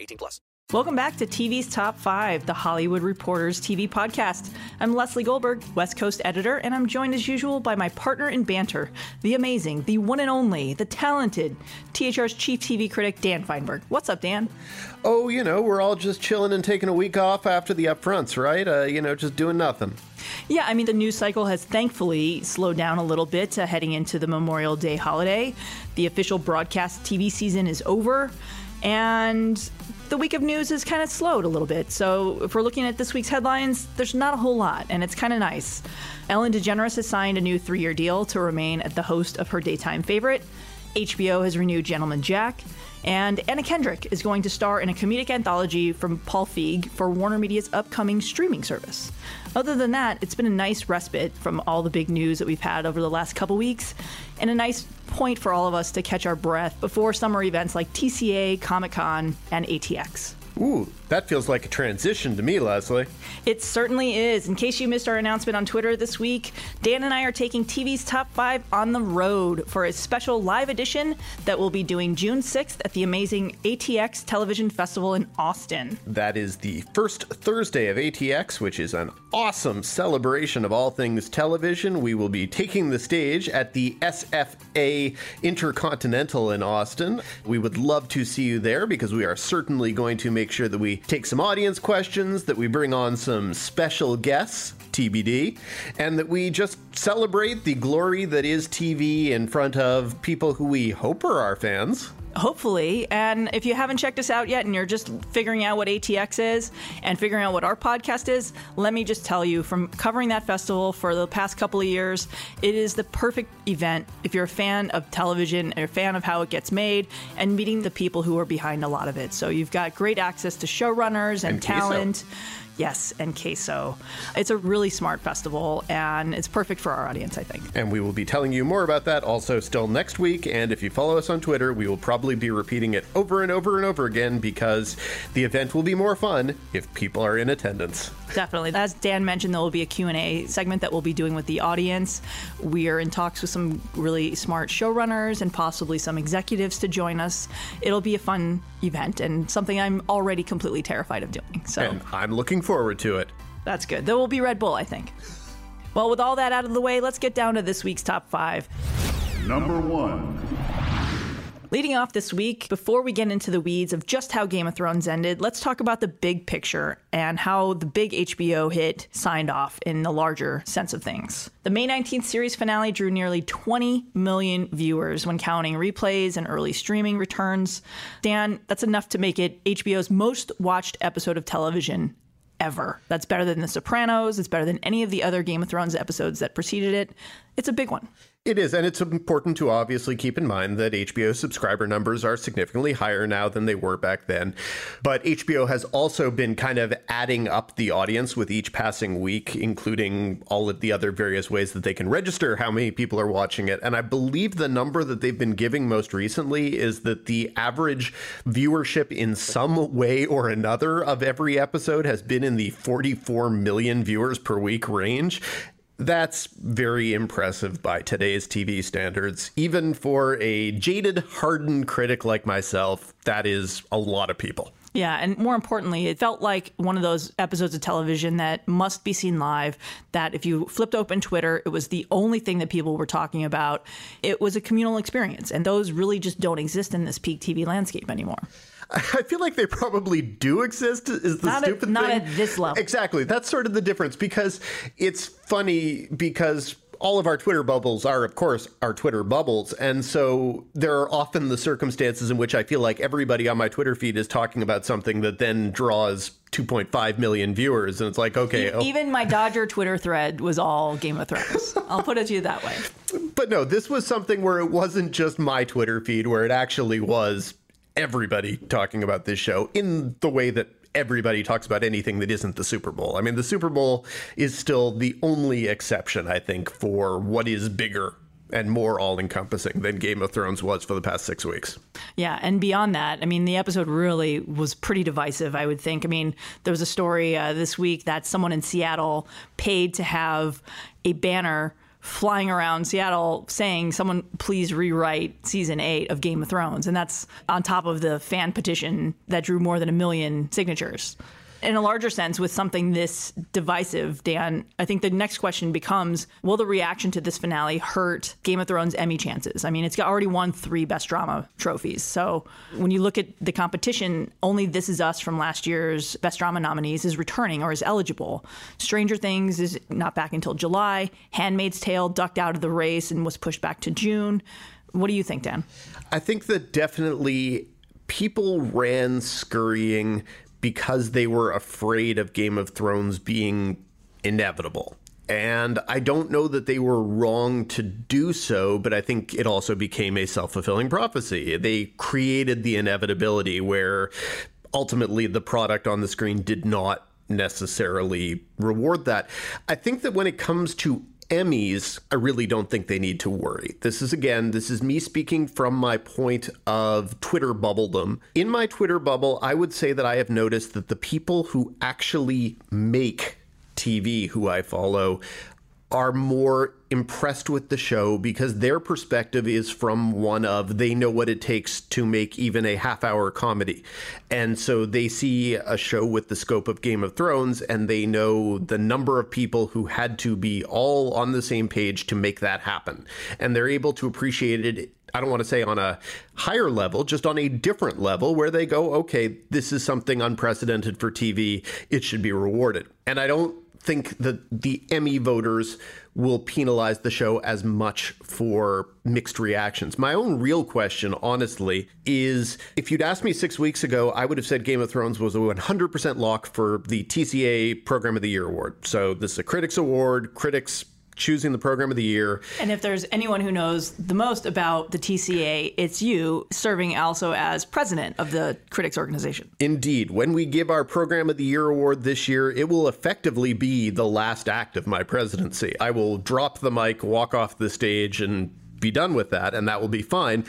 18 plus. Welcome back to TV's Top 5, the Hollywood Reporters TV podcast. I'm Leslie Goldberg, West Coast editor, and I'm joined as usual by my partner in banter, the amazing, the one and only, the talented THR's chief TV critic, Dan Feinberg. What's up, Dan? Oh, you know, we're all just chilling and taking a week off after the upfronts, right? Uh, you know, just doing nothing. Yeah, I mean, the news cycle has thankfully slowed down a little bit uh, heading into the Memorial Day holiday. The official broadcast TV season is over, and the week of news is kind of slowed a little bit. So if we're looking at this week's headlines, there's not a whole lot, and it's kind of nice. Ellen DeGeneres has signed a new three year deal to remain at the host of her daytime favorite. HBO has renewed Gentleman Jack. And Anna Kendrick is going to star in a comedic anthology from Paul Feig for Warner Media's upcoming streaming service. Other than that, it's been a nice respite from all the big news that we've had over the last couple weeks, and a nice point for all of us to catch our breath before summer events like TCA, Comic Con, and ATX. Ooh, that feels like a transition to me, Leslie. It certainly is. In case you missed our announcement on Twitter this week, Dan and I are taking TV's Top 5 on the road for a special live edition that we'll be doing June 6th at the amazing ATX Television Festival in Austin. That is the first Thursday of ATX, which is an awesome celebration of all things television. We will be taking the stage at the SFA Intercontinental in Austin. We would love to see you there because we are certainly going to make sure that we take some audience questions, that we bring on some special guests, TBD, and that we just celebrate the glory that is TV in front of people who we hope are our fans. Hopefully. And if you haven't checked us out yet and you're just figuring out what ATX is and figuring out what our podcast is, let me just tell you from covering that festival for the past couple of years, it is the perfect event if you're a fan of television and a fan of how it gets made and meeting the people who are behind a lot of it. So you've got great access to showrunners and, And talent. Yes, and queso. It's a really smart festival and it's perfect for our audience, I think. And we will be telling you more about that also still next week. And if you follow us on Twitter, we will probably be repeating it over and over and over again because the event will be more fun if people are in attendance. Definitely. As Dan mentioned, there will be a Q&A segment that we'll be doing with the audience. We are in talks with some really smart showrunners and possibly some executives to join us. It'll be a fun event and something I'm already completely terrified of doing. So And I'm looking forward to it. that's good. There will be Red Bull, I think. Well, with all that out of the way, let's get down to this week's top five. Number one. Leading off this week, before we get into the weeds of just how Game of Thrones ended, let's talk about the big picture and how the big HBO hit signed off in the larger sense of things. The May 19th series finale drew nearly 20 million viewers when counting replays and early streaming returns. Dan, that's enough to make it HBO's most watched episode of television ever. That's better than The Sopranos. It's better than any of the other Game of Thrones episodes that preceded it. It's a big one. It is, and it's important to obviously keep in mind that HBO subscriber numbers are significantly higher now than they were back then. But HBO has also been kind of adding up the audience with each passing week, including all of the other various ways that they can register how many people are watching it. And I believe the number that they've been giving most recently is that the average viewership in some way or another of every episode has been in the 44 million viewers per week range. That's very impressive by today's TV standards. Even for a jaded, hardened critic like myself, that is a lot of people. Yeah, and more importantly, it felt like one of those episodes of television that must be seen live. That if you flipped open Twitter, it was the only thing that people were talking about. It was a communal experience, and those really just don't exist in this peak TV landscape anymore. I feel like they probably do exist. Is the Not at- stupid not thing at this level. Exactly. That's sort of the difference because it's funny because all of our Twitter bubbles are, of course, our Twitter bubbles. And so there are often the circumstances in which I feel like everybody on my Twitter feed is talking about something that then draws 2.5 million viewers. And it's like, okay. oh- Even my Dodger Twitter thread was all Game of Thrones. I'll put it to you that way. But no, this was something where it wasn't just my Twitter feed, where it actually was everybody talking about this show in the way that everybody talks about anything that isn't the Super Bowl. I mean, the Super Bowl is still the only exception, I think, for what is bigger and more all encompassing than Game of Thrones was for the past six weeks. Yeah, and beyond that, I mean, the episode really was pretty divisive, I would think. I mean, there was a story uh, this week that someone in Seattle paid to have a banner flying around Seattle saying, someone please rewrite season eight of Game of Thrones. And that's on top of the fan petition that drew more than a million signatures. In a larger sense, with something this divisive, Dan, I think the next question becomes Will the reaction to this finale hurt Game of Thrones Emmy chances? I mean, it's already won three Best Drama trophies. So when you look at the competition, only This Is Us from last year's Best Drama nominees is returning or is eligible. Stranger Things is not back until July. Handmaid's Tale ducked out of the race and was pushed back to June. What do you think, Dan? I think that definitely people ran scurrying because they were afraid of Game of Thrones being inevitable. And I don't know that they were wrong to do so, but I think it also became a self fulfilling prophecy. They created the inevitability where ultimately the product on the screen did not necessarily reward that. I think that when it comes to Emmys, I really don't think they need to worry. This is again, this is me speaking from my point of Twitter bubbledom. In my Twitter bubble, I would say that I have noticed that the people who actually make TV, who I follow, are more impressed with the show because their perspective is from one of they know what it takes to make even a half hour comedy. And so they see a show with the scope of Game of Thrones and they know the number of people who had to be all on the same page to make that happen. And they're able to appreciate it I don't want to say on a higher level, just on a different level where they go, okay, this is something unprecedented for TV. It should be rewarded. And I don't think that the Emmy voters will penalize the show as much for mixed reactions. My own real question, honestly, is if you'd asked me six weeks ago, I would have said Game of Thrones was a 100% lock for the TCA Program of the Year award. So this is a critics award. Critics choosing the program of the year. And if there's anyone who knows the most about the TCA, it's you serving also as president of the critics organization. Indeed. When we give our Program of the Year award this year, it will effectively be the last act of my presidency. I will drop the mic, walk off the stage, and be done with that, and that will be fine.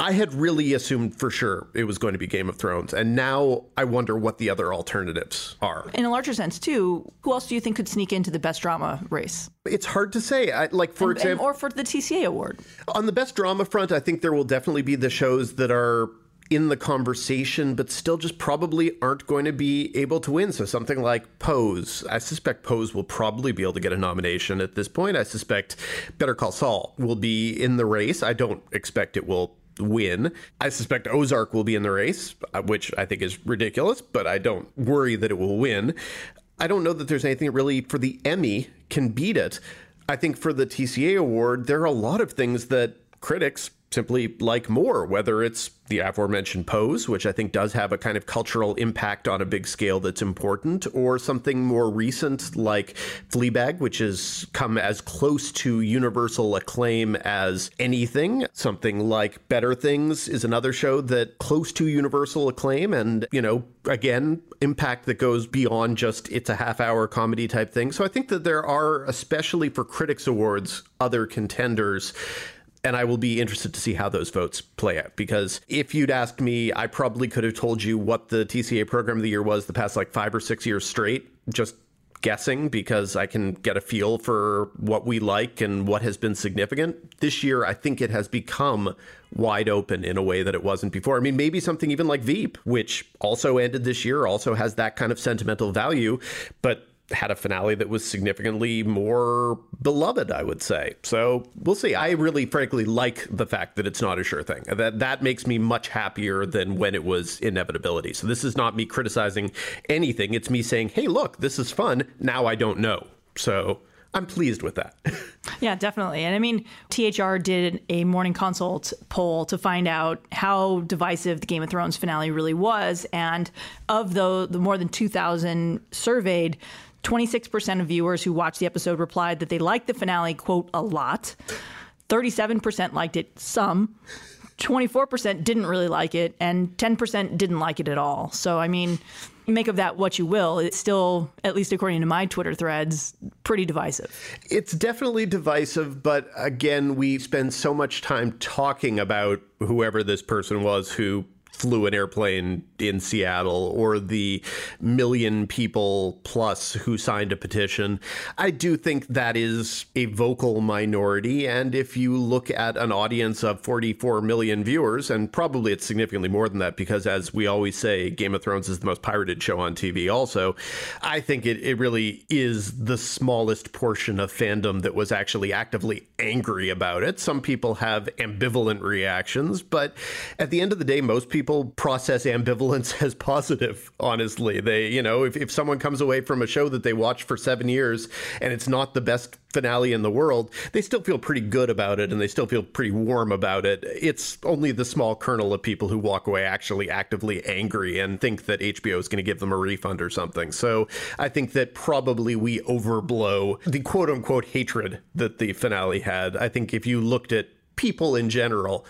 I had really assumed for sure it was going to be Game of Thrones, and now I wonder what the other alternatives are. In a larger sense, too, who else do you think could sneak into the best drama race? It's hard to say. I, like, for And- example, or for the TCA award. on the best drama front, I think there will definitely be the shows that are in the conversation, but still just probably aren't going to be able to win. So something like Pose. I suspect Pose will probably be able to get a nomination at this point. I suspect Better Call Saul will be in the race. I don't expect it will win. I suspect Ozark will be in the race, uh, which I think is ridiculous, but I don't worry that it will win. I don't know that there's anything really for the Emmy can beat it. I think for the TCA award, there are a lot of things that critics simply like more, whether it's the aforementioned pose, which I think does have a kind of cultural impact on a big scale that's important, or something more recent like Fleabag, which has come as close to universal acclaim as anything. Something like Better Things is another show that close to universal acclaim and, you know, again, impact that goes beyond just it's a half hour comedy type thing. So I think that there are, especially for Critics Awards, other contenders and I will be interested to see how those votes play out. Because if you'd asked me, I probably could have told you what the TCA program of the year was the past like five or six years straight, just guessing because I can get a feel for what we like and what has been significant. This year, I think it has become wide open in a way that it wasn't before. I mean, maybe something even like Veep, which also ended this year, also has that kind of sentimental value, but had a finale that was significantly more beloved, I would say. So we'll see. I really, frankly, like the fact that it's not a sure thing. That that makes me much happier than when it was inevitability. So this is not me criticizing anything. It's me saying, "Hey, look, this is fun. Now I don't know." So I'm pleased with that. yeah, definitely. And I mean, THR did a morning consult poll to find out how divisive the Game of Thrones finale really was. And of the, the more than 2,000 surveyed, 26% of viewers who watched the episode replied that they liked the finale, quote, a lot. 37% liked it some. 24% didn't really like it, and 10% didn't like it at all. So, I mean, make of that what you will. It's still, at least according to my Twitter threads, pretty divisive. It's definitely divisive, but again, we spend so much time talking about whoever this person was who flew an airplane in Seattle or the million people plus who signed a petition. I do think that is a vocal minority. And if you look at an audience of 44 million viewers, and probably it's significantly more than that because, as we always say, Game of Thrones is the most pirated show on TV, also, I think it, it really is the smallest portion of fandom that was actually actively angry about it. Some people have ambivalent reactions, but at the end of the day, most people people process ambivalence as positive, honestly. They, you know, if, if someone comes away from a show that they watched for seven years and it's not the best finale in the world, they still feel pretty good about it and they still feel pretty warm about it. It's only the small kernel of people who walk away actually actively angry and think that HBO is going to give them a refund or something. So I think that probably we overblow the quote unquote hatred that the finale had. I think if you looked at people in general,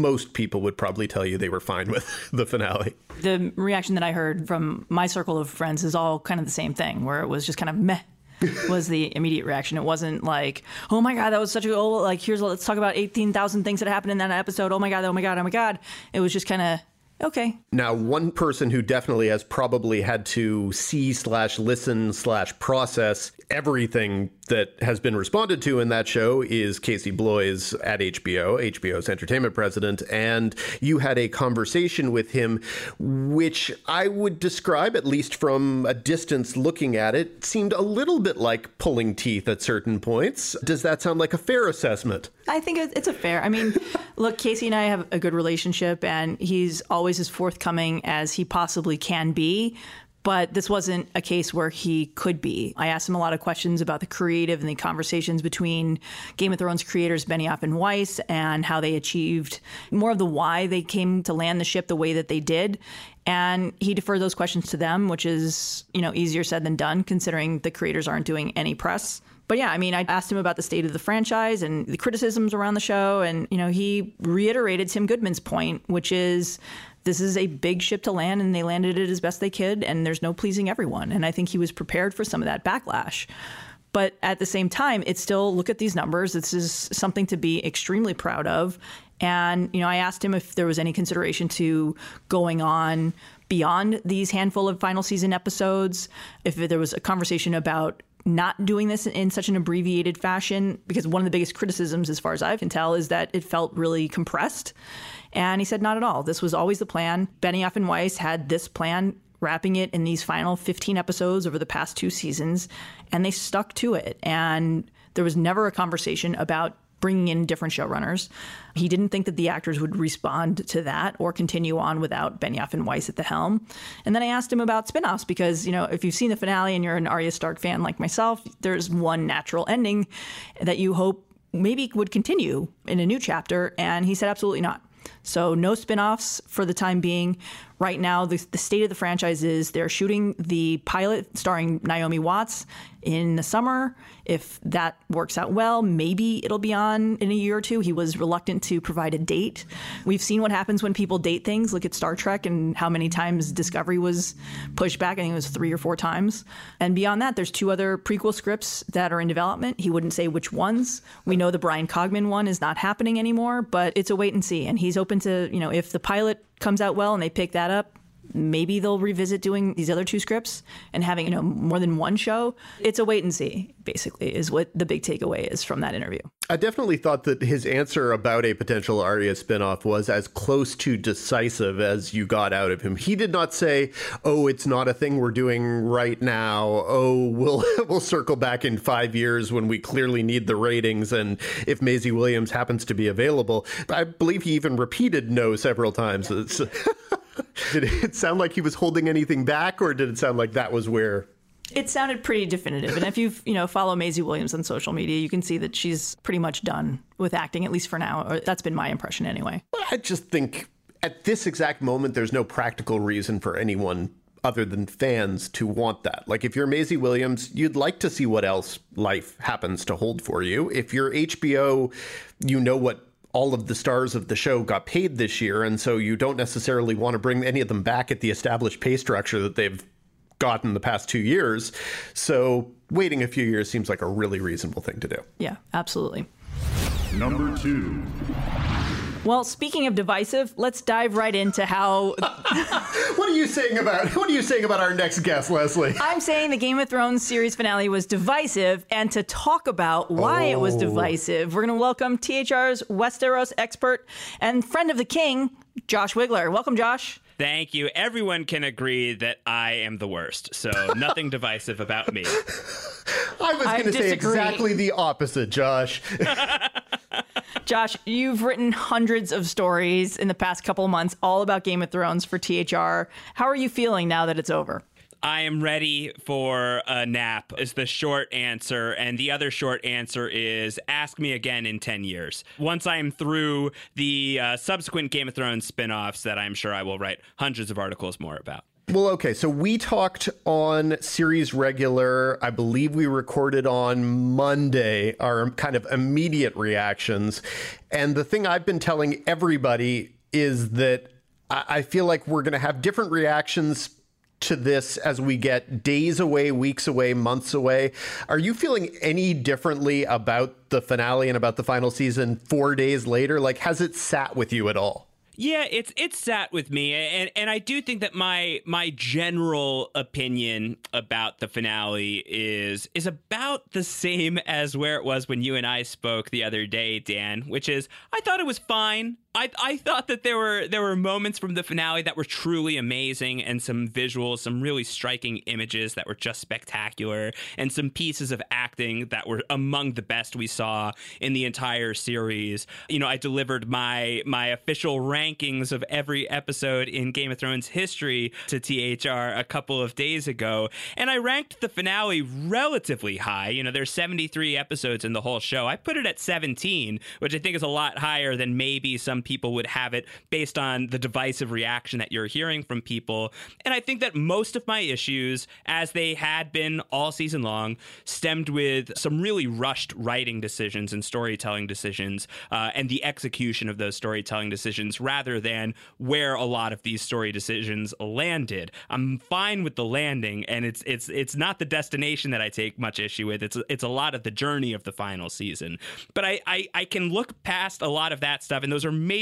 most people would probably tell you they were fine with the finale. The reaction that I heard from my circle of friends is all kind of the same thing, where it was just kind of meh. was the immediate reaction. It wasn't like, oh my god, that was such a oh, like here's let's talk about eighteen thousand things that happened in that episode. Oh my god, oh my god, oh my god. It was just kind of Okay. Now, one person who definitely has probably had to see slash listen slash process everything that has been responded to in that show is Casey Bloys at HBO, HBO's entertainment president. And you had a conversation with him, which I would describe, at least from a distance looking at it, seemed a little bit like pulling teeth at certain points. Does that sound like a fair assessment? I think it's a fair. I mean, look, Casey and I have a good relationship, and he's always as forthcoming as he possibly can be. But this wasn't a case where he could be. I asked him a lot of questions about the creative and the conversations between Game of Thrones creators Benioff and Weiss and how they achieved more of the why they came to land the ship the way that they did. And he deferred those questions to them, which is, you know, easier said than done considering the creators aren't doing any press but yeah, I mean, I asked him about the state of the franchise and the criticisms around the show. And, you know, he reiterated Tim Goodman's point, which is this is a big ship to land and they landed it as best they could. And there's no pleasing everyone. And I think he was prepared for some of that backlash. But at the same time, it's still look at these numbers. This is something to be extremely proud of. And, you know, I asked him if there was any consideration to going on beyond these handful of final season episodes, if there was a conversation about not doing this in such an abbreviated fashion because one of the biggest criticisms, as far as I can tell, is that it felt really compressed. And he said, not at all. This was always the plan. Benioff and Weiss had this plan, wrapping it in these final 15 episodes over the past two seasons, and they stuck to it. And there was never a conversation about bringing in different showrunners. He didn't think that the actors would respond to that or continue on without Benioff and Weiss at the helm. And then I asked him about spin-offs because, you know, if you've seen the finale and you're an Arya Stark fan like myself, there's one natural ending that you hope maybe would continue in a new chapter. And he said absolutely not. So no spin-offs for the time being. Right now, the, the state of the franchise is they're shooting the pilot starring Naomi Watts in the summer. If that works out well, maybe it'll be on in a year or two. He was reluctant to provide a date. We've seen what happens when people date things. Look at Star Trek and how many times Discovery was pushed back. I think it was three or four times. And beyond that, there's two other prequel scripts that are in development. He wouldn't say which ones. We know the Brian Cogman one is not happening anymore, but it's a wait and see. And he's open to, you know, if the pilot comes out well and they pick that up, maybe they'll revisit doing these other two scripts and having you know more than one show. It's a wait and see, basically, is what the big takeaway is from that interview. I definitely thought that his answer about a potential Arya spinoff was as close to decisive as you got out of him. He did not say, "Oh, it's not a thing we're doing right now. Oh, we'll we'll circle back in 5 years when we clearly need the ratings and if Maisie Williams happens to be available." I believe he even repeated no several times. Yeah. did it sound like he was holding anything back or did it sound like that was where it sounded pretty definitive. And if you you know follow Maisie Williams on social media, you can see that she's pretty much done with acting, at least for now. Or that's been my impression anyway. I just think at this exact moment, there's no practical reason for anyone other than fans to want that. Like if you're Maisie Williams, you'd like to see what else life happens to hold for you. If you're HBO, you know what all of the stars of the show got paid this year, and so you don't necessarily want to bring any of them back at the established pay structure that they've gotten the past two years. So waiting a few years seems like a really reasonable thing to do. Yeah, absolutely. Number two. Well, speaking of divisive, let's dive right into how. what are you saying about what are you saying about our next guest, Leslie? I'm saying the Game of Thrones series finale was divisive, and to talk about why oh. it was oh. divisive, we're going to welcome THR's Westeros expert and friend of the king, Josh Wigler. Welcome, Josh. Thank you. Everyone can agree that I am the worst, so nothing divisive about me. I was going to say exactly the opposite, Josh. Josh, you've written hundreds of stories in the past couple months all about Game of Thrones for THR. How are you feeling now that it's over? I am ready for a nap, is the short answer. And the other short answer is ask me again in 10 years. Once I am through the uh, subsequent Game of Thrones spin offs that I'm sure I will write hundreds of articles more about. Well, okay. So we talked on series regular. I believe we recorded on Monday our kind of immediate reactions. And the thing I've been telling everybody is that I feel like we're going to have different reactions to this as we get days away, weeks away, months away. Are you feeling any differently about the finale and about the final season four days later? Like, has it sat with you at all? Yeah, it's it's sat with me, and and I do think that my my general opinion about the finale is is about the same as where it was when you and I spoke the other day, Dan. Which is, I thought it was fine. I, I thought that there were there were moments from the finale that were truly amazing and some visuals, some really striking images that were just spectacular, and some pieces of acting that were among the best we saw in the entire series. You know, I delivered my my official rankings of every episode in Game of Thrones history to THR a couple of days ago, and I ranked the finale relatively high. You know, there's 73 episodes in the whole show. I put it at 17, which I think is a lot higher than maybe some people would have it based on the divisive reaction that you're hearing from people. And I think that most of my issues, as they had been all season long, stemmed with some really rushed writing decisions and storytelling decisions uh, and the execution of those storytelling decisions rather than where a lot of these story decisions landed. I'm fine with the landing, and it's it's it's not the destination that I take much issue with. It's it's a lot of the journey of the final season. But I I, I can look past a lot of that stuff, and those are major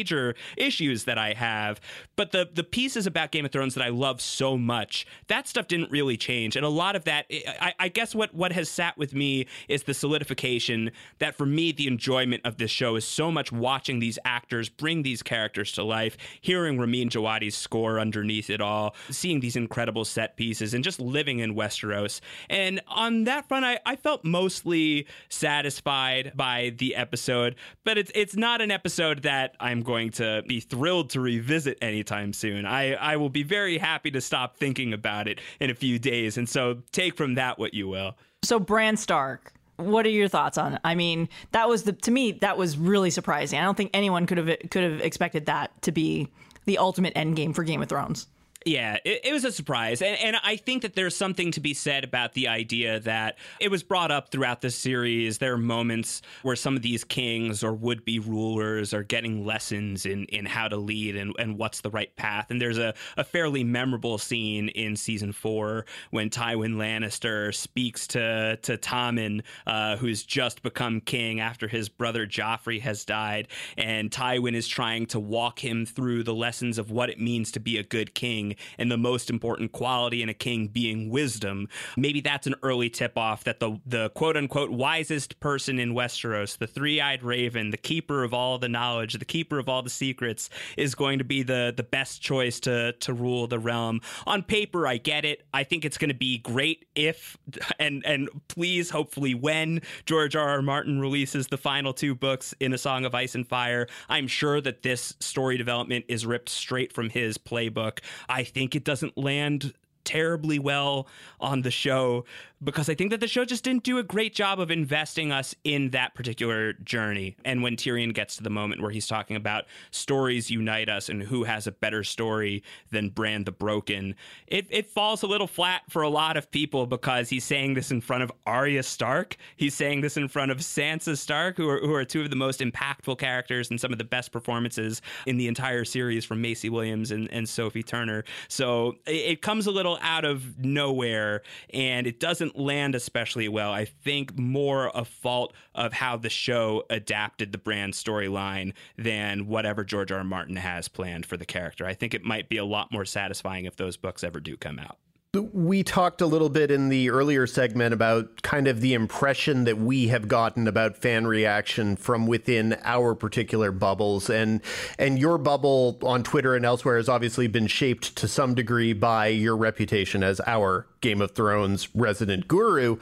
issues that I have. But the the pieces about Game of Thrones that I love so much, that stuff didn't really change, and a lot of that, I, I guess what what has sat with me is the solidification that for me the enjoyment of this show is so much watching these actors bring these characters to life, hearing Ramin Djawadi's score underneath it all, seeing these incredible set pieces, and just living in Westeros. And on that front, I, I felt mostly satisfied by the episode, but it's it's not an episode that I'm going to be thrilled to revisit anytime soon. I, I will be very happy to stop thinking about it in a few days. And so take from that what you will. So, Bran Stark, what are your thoughts on it? I mean, that was the to me that was really surprising. I don't think anyone could have could have expected that to be the ultimate end game for Game of Thrones. Yeah, it, it, was a surprise. And, and I think that there's something to be said about the idea that it was brought up throughout the series. There are moments where some of these kings or would be rulers are getting lessons in, in how to lead and, and what's the right path. And there's a, a fairly memorable scene in season four when Tywin Lannister speaks to, to Tommen, uh, who's just become king after his brother Joffrey has died. And Tywin is trying to walk him through the lessons of what it means to be a good king and the most important quality in a king being wisdom. Maybe that's an early tip off that the the quote unquote wisest person in Westeros, the three eyed raven, the keeper of all the knowledge, the keeper of all the secrets, is going to be the the best choice to to rule the realm. On paper, I get it. I think it's going to be great if and and please, hopefully, when George R. R. Martin releases the final two books in A Song of Ice and Fire, I'm sure that this story development is ripped straight from his playbook. I think it doesn't land terribly well on the show because I think that the show just didn't do a great job of investing us in that particular journey. And when Tyrion gets to the moment where he's talking about stories unite us and who has a better story than Bran the Broken, it, it falls a little flat for a lot of people because he's saying this in front of Arya Stark. He's saying this in front of Sansa Stark, who are, who are two of the most impactful characters and some of the best performances in the entire series from Maisie Williams and, and Sophie Turner. So it, it comes a little out of nowhere and it doesn't land especially well. I think more a fault of how the show adapted the Bran storyline than whatever George R. R. Martin has planned for the character. I think it might be a lot more satisfying if those books ever do come out. We talked a little bit in the earlier segment about kind of the impression that we have gotten about fan reaction from within our particular bubbles and and your bubble on Twitter and elsewhere has obviously been shaped to some degree by your reputation as our Game of Thrones resident guru.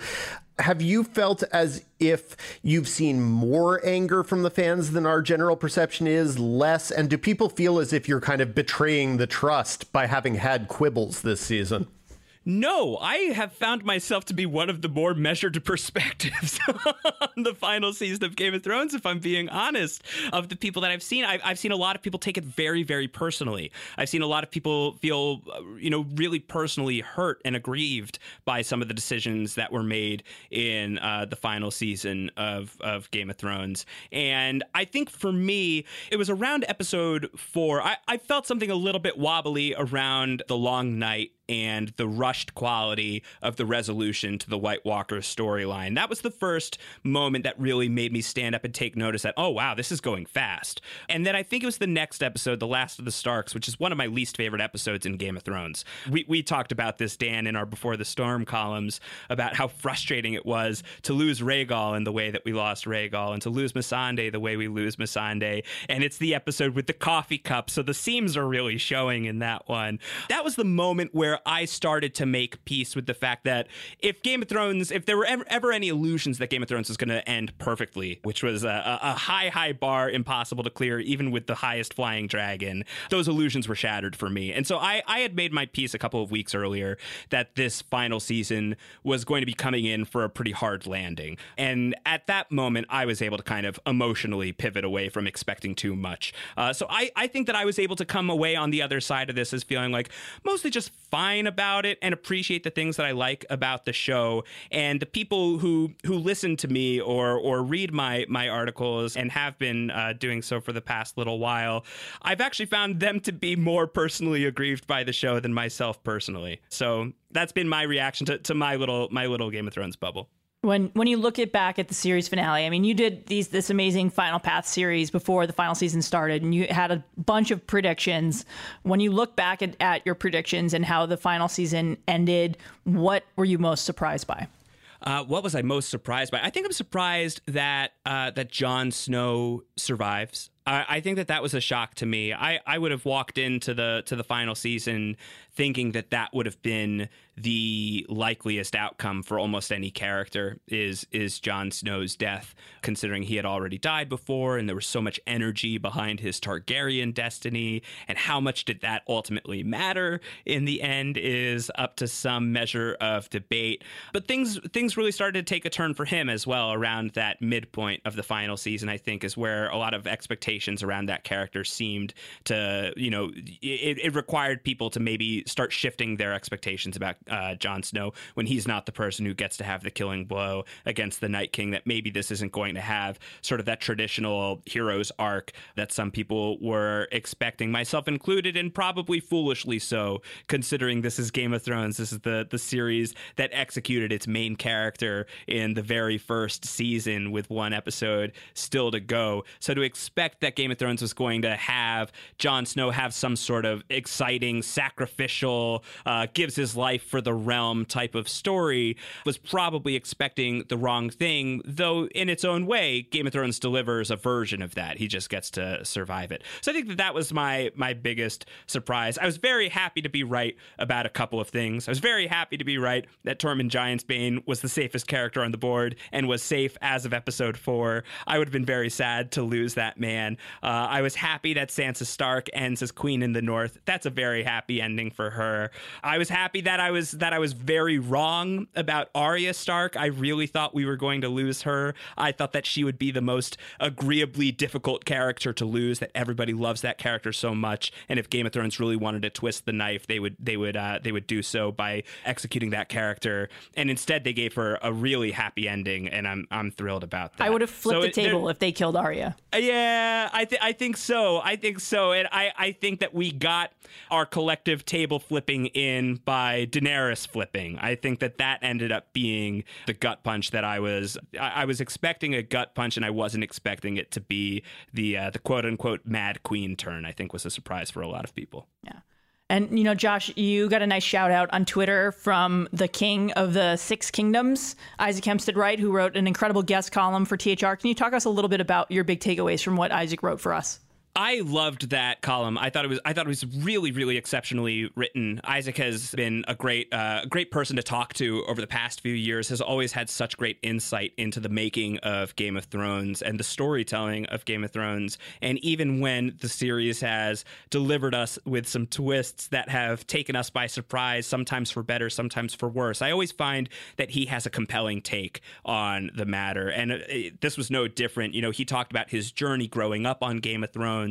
Have you felt as if you've seen more anger from the fans than our general perception is, less? And do people feel as if you're kind of betraying the trust by having had quibbles this season? No, I have found myself to be one of the more measured perspectives on the final season of Game of Thrones, if I'm being honest. Of the people that I've seen, I've, I've, seen a lot of people take it very, very personally. I've seen a lot of people feel, you know, really personally hurt and aggrieved by some of the decisions that were made in uh, the final season of, of Game of Thrones. And I think for me, it was around episode four, I, I felt something a little bit wobbly around the long night and the rushed quality of the resolution to the White Walker storyline. That was the first moment that really made me stand up and take notice that, oh, wow, this is going fast. And then I think it was the next episode, The Last of the Starks, which is one of my least favorite episodes in Game of Thrones. We, we talked about this, Dan, in our Before the Storm columns about how frustrating it was to lose Rhaegal in the way that we lost Rhaegal and to lose Missandei the way we lose Missandei. And it's the episode with the coffee cup, so the seams are really showing in that one. That was the moment where where I started to make peace with the fact that if Game of Thrones, if there were ever, ever any illusions that Game of Thrones was going to end perfectly, which was a, a, high, high bar, impossible to clear, even with the highest flying dragon, those illusions were shattered for me. And so I, I had made my peace a couple of weeks earlier that this final season was going to be coming in for a pretty hard landing. And at that moment, I was able to kind of emotionally pivot away from expecting too much. Uh, so I, I think that I was able to come away on the other side of this as feeling like mostly just fine about it and appreciate the things that I like about the show. And the people who who listen to me or or read my my articles and have been uh, doing so for the past little while, I've actually found them to be more personally aggrieved by the show than myself personally. So that's been my reaction to, to my little my little Game of Thrones bubble when when you look at back at the series finale, I mean, you did these this amazing Final Path series before the final season started, and you had a bunch of predictions. When you look back at, at your predictions and how the final season ended, what were you most surprised by? Uh, what was I most surprised by? I think I'm surprised that uh, that Jon Snow survives. I, I, think that that was a shock to me. I, I would have walked into the to the final season thinking that that would have been the likeliest outcome for almost any character is is Jon Snow's death, considering he had already died before, and there was so much energy behind his Targaryen destiny, and how much did that ultimately matter in the end is up to some measure of debate. But things things really started to take a turn for him as well around that midpoint of the final season. I think is where a lot of expectations around that character seemed to you know it, it required people to maybe start shifting their expectations about uh, Jon Snow when he's not the person who gets to have the killing blow against the Night King. That maybe this isn't going to have sort of that traditional hero's arc that some people were expecting, myself included, and probably foolishly so, considering this is Game of Thrones. This is the the series that executed its main character in the very first season with one episode still to go. So to expect that Game of Thrones was going to have Jon Snow have some sort of exciting sacrificial uh, gives his life for the realm type of story, was probably expecting the wrong thing. Though in its own way, Game of Thrones delivers a version of that. He just gets to survive it. So I think that that was my my biggest surprise. I was very happy to be right about a couple of things. I was very happy to be right that Tormund Giantsbane was the safest character on the board and was safe as of episode four. I would have been very sad to lose that man. Uh, I was happy that Sansa Stark ends as queen in the North. That's a very happy ending for her. I was happy that I was that I was very wrong about Arya Stark. I really thought we were going to lose her. I thought that she would be the most agreeably difficult character to lose. That everybody loves that character so much, and if Game of Thrones really wanted to twist the knife, they would they would uh, they would do so by executing that character. And instead, they gave her a really happy ending, and I'm I'm thrilled about that. I would have flipped So the table if they killed Arya. yeah, I th- I think so. I think so, and I I think that we got our collective table flipping in by Daenerys flipping. I think that that ended up being the gut punch that I was I, I was expecting a gut punch, and I wasn't expecting it to be the uh, the quote unquote Mad Queen turn. I think was a surprise for a lot of people. Yeah. And you know, Josh, you got a nice shout out on Twitter from the king of the Six Kingdoms, Isaac Hempstead Wright, who wrote an incredible guest column for THR. Can you talk us a little bit about your big takeaways from what Isaac wrote for us? I loved that column. I thought it was I thought it was really really exceptionally written. Isaac has been a great uh, great person to talk to over the past few years. Has always had such great insight into the making of Game of Thrones and the storytelling of Game of Thrones. And even when the series has delivered us with some twists that have taken us by surprise, sometimes for better, sometimes for worse, I always find that he has a compelling take on the matter. And uh, this was no different. You know, he talked about his journey growing up on Game of Thrones,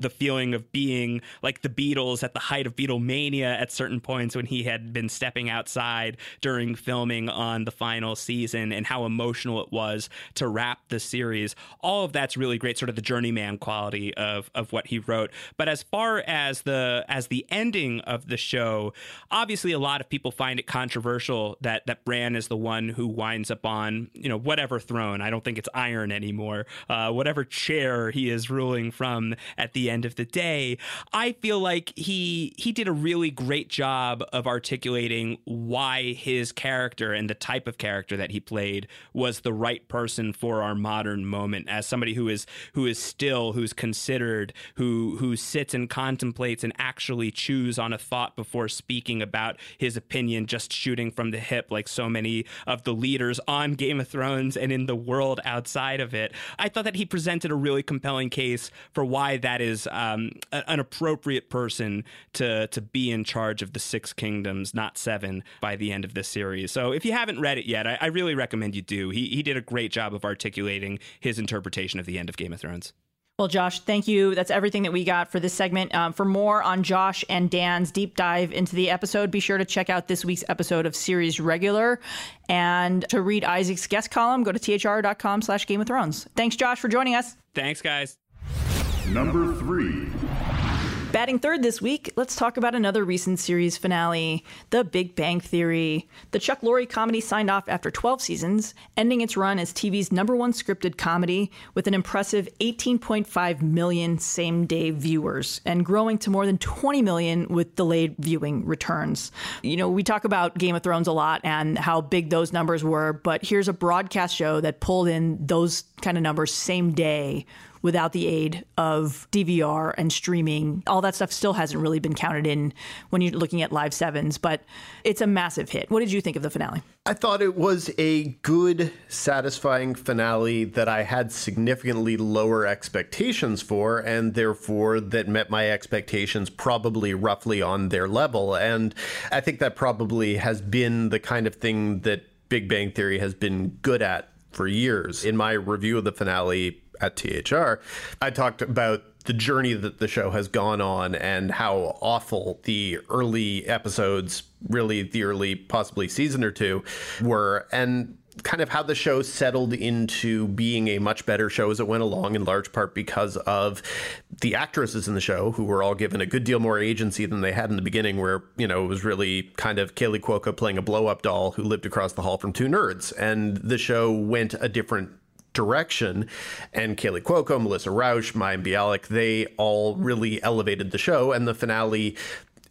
the feeling of being like the Beatles at the height of Beatlemania at certain points when he had been stepping outside during filming on the final season, and how emotional it was to wrap the series. All of that's really great, sort of the journeyman quality of of what he wrote. But as far as the as the ending of the show, obviously a lot of people find it controversial that that Bran is the one who winds up on you know whatever throne. I don't think it's iron anymore. Uh, whatever chair he is ruling from at the end of the day, I feel like he he did a really great job of articulating why his character and the type of character that he played was the right person for our modern moment. As somebody who is who is still who's considered who who sits and contemplates and actually chews on a thought before speaking about his opinion just shooting from the hip like so many of the leaders on Game of Thrones and in the world outside of it. I thought that he presented a really compelling case for why that is um, an appropriate person to to be in charge of the six kingdoms not seven by the end of this series so if you haven't read it yet I, I really recommend you do he, he did a great job of articulating his interpretation of the end of Game of Thrones Well, Josh, thank you. That's everything that we got for this segment. Um, for more on Josh and Dan's deep dive into the episode, be sure to check out this week's episode of Series Regular. And to read Isaac's guest column, go to thr.com slash Game of Thrones. Thanks, Josh, for joining us. thanks guys Number three. Batting third this week, let's talk about another recent series finale, The Big Bang Theory. The Chuck Lorre comedy signed off after 12 seasons, ending its run as TV's number one scripted comedy with an impressive 18.5 million same day viewers and growing to more than 20 million with delayed viewing returns. You know, we talk about Game of Thrones a lot and how big those numbers were, but here's a broadcast show that pulled in those kind of numbers same day without the aid of DVR and streaming. All that stuff still hasn't really been counted in when you're looking at live sevens, but it's a massive hit. What did you think of the finale? I thought it was a good, satisfying finale that I had significantly lower expectations for, and therefore that met my expectations probably roughly on their level. And I think that probably has been the kind of thing that Big Bang Theory has been good at for years. In my review of the finale at THR, I talked about the journey that the show has gone on and how awful the early episodes, really the early possibly season or two, were. And kind of how the show settled into being a much better show as it went along, in large part because of the actresses in the show, who were all given a good deal more agency than they had in the beginning, where, you know, it was really kind of Kaley Cuoco playing a blow up doll who lived across the hall from two nerds. And the show went a different direction. And Kaley Cuoco, Melissa Rauch, Mayim Bialik, they all really elevated the show. And the finale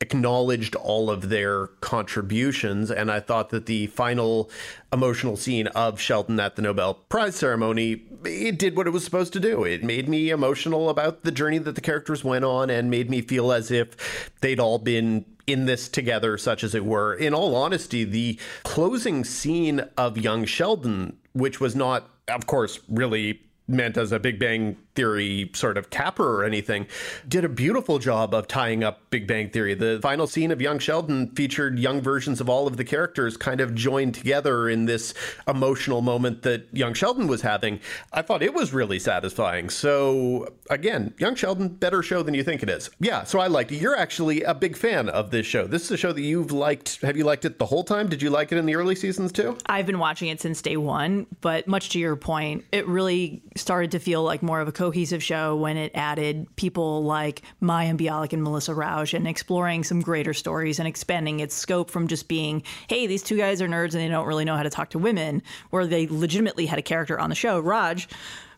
acknowledged all of their contributions. And I thought that the final emotional scene of Sheldon at the Nobel Prize ceremony, it did what it was supposed to do. It made me emotional about the journey that the characters went on and made me feel as if they'd all been in this together, such as it were. In all honesty, the closing scene of young Sheldon, which was not, of course, really meant as a Big Bang Theory sort of capper or anything, did a beautiful job of tying up Big Bang Theory. The final scene of Young Sheldon featured young versions of all of the characters kind of joined together in this emotional moment that Young Sheldon was having. I thought it was really satisfying. So, again, Young Sheldon, better show than you think it is. Yeah, so I liked it. You're actually a big fan of this show. This is a show that you've liked. Have you liked it the whole time? Did you like it in the early seasons too? I've been watching it since day one, but much to your point, it really started to feel like more of a cohesive show when it added people like Mayim Bialik and Melissa Rauch and exploring some greater stories and expanding its scope from just being, hey, these two guys are nerds and they don't really know how to talk to women, where they legitimately had a character on the show, Raj,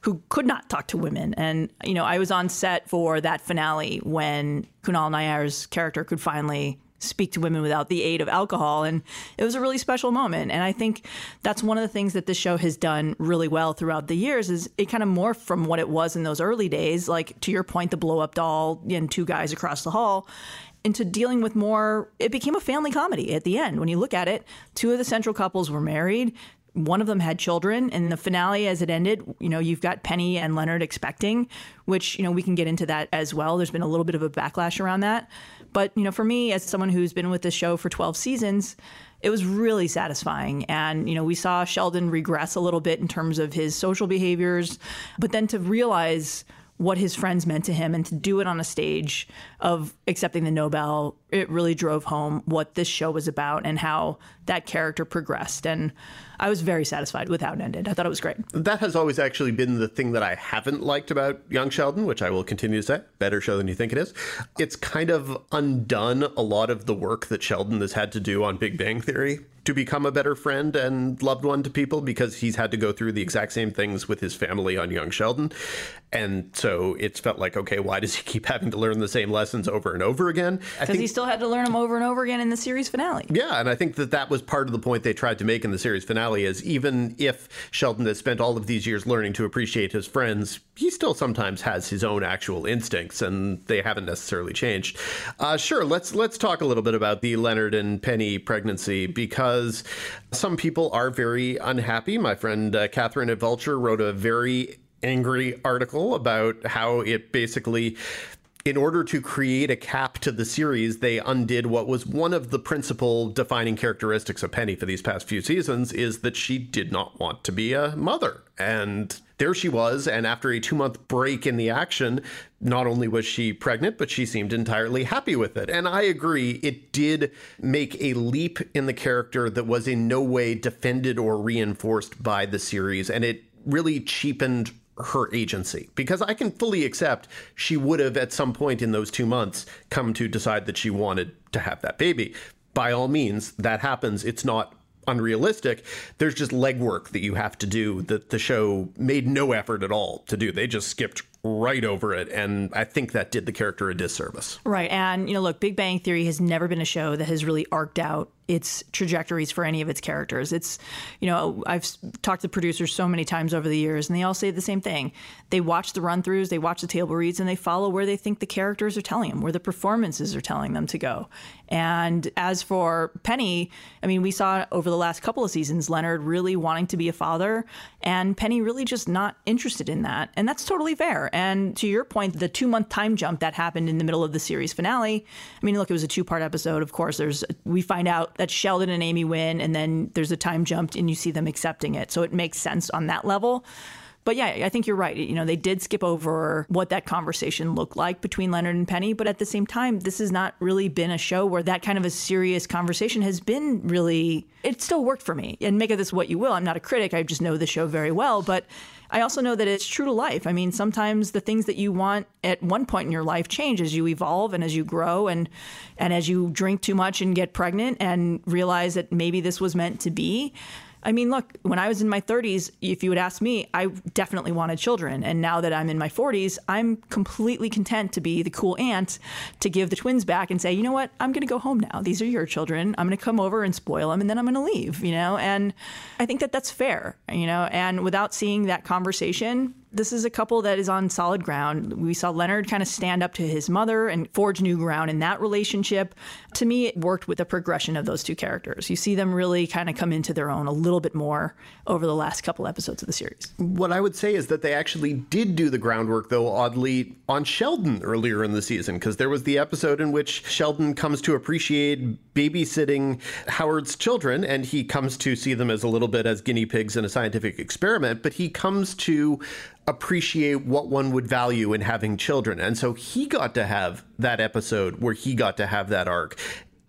who could not talk to women. And, you know, I was on set for that finale when Kunal Nayyar's character could finally speak to women without the aid of alcohol. And it was a really special moment. And I think that's one of the things that this show has done really well throughout the years is it kind of morphed from what it was in those early days, like to your point, the blow up doll and two guys across the hall into dealing with more it became a family comedy at the end. When you look at it two of the central couples were married. One of them had children. And the finale as it ended you know you've got penny and leonard expecting which you know we can get into that as well. There's been a little bit of a backlash around that but you know for me as someone who's been with this show for 12 seasons it was really satisfying. And you know we saw sheldon regress a little bit in terms of his social behaviors. But then to realize what his friends meant to him and to do it on a stage of accepting the Nobel, it really drove home what this show was about and how that character progressed. And I was very satisfied with how it ended. I thought it was great. That has always actually been the thing that I haven't liked about Young Sheldon, which I will continue to say. Better show than you think it is. It's kind of undone a lot of the work that Sheldon has had to do on Big Bang Theory to become a better friend and loved one to people because he's had to go through the exact same things with his family on Young Sheldon. And so it's felt like, okay, why does he keep having to learn the same lessons over and over again? Because he still had to learn them over and over again in the series finale. Yeah, and I think that that was part of the point they tried to make in the series finale is even if Sheldon has spent all of these years learning to appreciate his friends, he still sometimes has his own actual instincts, and they haven't necessarily changed. Uh, sure, let's let's talk a little bit about the Leonard and Penny pregnancy because some people are very unhappy. My friend uh, Catherine at Vulture wrote a very angry article about how it basically in order to create a cap to the series, they undid what was one of the principal defining characteristics of Penny for these past few seasons is that she did not want to be a mother. And there she was, and after a two month break in the action, not only was she pregnant, but she seemed entirely happy with it. And I agree, it did make a leap in the character that was in no way defended or reinforced by the series, and it really cheapened her agency because I can fully accept she would have at some point in those two months come to decide that she wanted to have that baby. By all means, that happens. It's not unrealistic. There's just legwork that you have to do that the show made no effort at all to do. They just skipped right over it. And I think that did the character a disservice. Right. And, you know, look, Big Bang Theory has never been a show that has really arced out its trajectories for any of its characters. It's, you know, I've talked to producers so many times over the years, and they all say the same thing. They watch the run throughs, they watch the table reads, and they follow where they think the characters are telling them, where the performances are telling them to go. And as for Penny, I mean, we saw over the last couple of seasons Leonard really wanting to be a father, and Penny really just not interested in that. And that's totally fair. And to your point, the two month time jump that happened in the middle of the series finale, I mean, look, it was a two part episode. Of course, there's we find out that Sheldon and Amy win, and then there's a time jump and you see them accepting it. So it makes sense on that level. But yeah, I think you're right. You know, they did skip over what that conversation looked like between Leonard and Penny, but at the same time, this has not really been a show where that kind of a serious conversation has been really it still worked for me. And make of this what you will. I'm not a critic. I just know the show very well, but I also know that it's true to life. I mean, sometimes the things that you want at one point in your life change as you evolve and as you grow and and as you drink too much and get pregnant and realize that maybe this was meant to be I mean, look, when I was in my 30s, if you would ask me, I definitely wanted children. And now that I'm in my 40s, I'm completely content to be the cool aunt to give the twins back and say, you know what, I'm going to go home now. These are your children. I'm going to come over and spoil them and then I'm going to leave, you know? And I think that that's fair, you know? And without seeing that conversation, this is a couple that is on solid ground. We saw Leonard kind of stand up to his mother and forge new ground in that relationship. To me, it worked with the progression of those two characters. You see them really kind of come into their own a little bit more over the last couple episodes of the series. What I would say is that they actually did do the groundwork, though, oddly, on Sheldon earlier in the season, because there was the episode in which Sheldon comes to appreciate babysitting Howard's children, and he comes to see them as a little bit as guinea pigs in a scientific experiment, but he comes to appreciate what one would value in having children. And so he got to have that episode where he got to have that arc.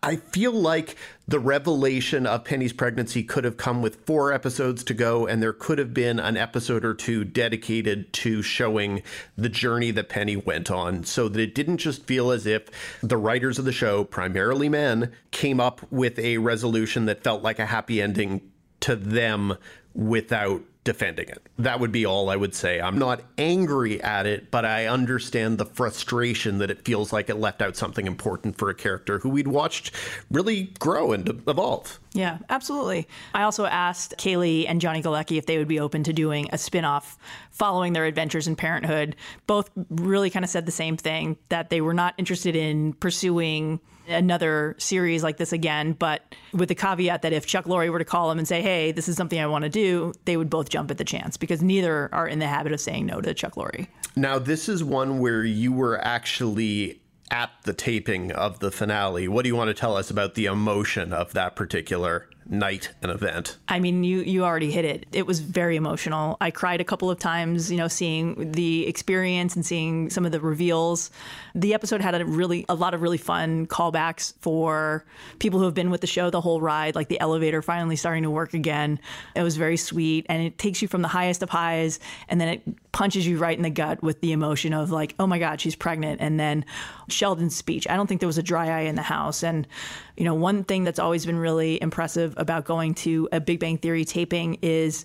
I feel like the revelation of Penny's pregnancy could have come with four episodes to go, and there could have been an episode or two dedicated to showing the journey that Penny went on, so that it didn't just feel as if the writers of the show, primarily men, came up with a resolution that felt like a happy ending to them without defending it. That would be all I would say. I'm not angry at it, but I understand the frustration that it feels like it left out something important for a character who we'd watched really grow and evolve. Yeah, absolutely. I also asked Kaley and Johnny Galecki if they would be open to doing a spin-off following their adventures in parenthood. Both really kind of said the same thing that they were not interested in pursuing another series like this again, but with the caveat that if Chuck Lorre were to call them and say, "Hey, this is something I want to do," they would both jump at the chance because neither are in the habit of saying no to Chuck Lorre. Now, this is one where you were actually at the taping of the finale. What do you want to tell us about the emotion of that particular night and event? I mean, you you already hit it. It was very emotional. I cried a couple of times, you know, seeing the experience and seeing some of the reveals. The episode had a really a lot of really fun callbacks for people who have been with the show the whole ride, like the elevator finally starting to work again. It was very sweet and it takes you from the highest of highs and then it punches you right in the gut with the emotion of like, "Oh my god, she's pregnant." And then Sheldon's speech. I don't think there was a dry eye in the house and you know, one thing that's always been really impressive about going to a Big Bang Theory taping is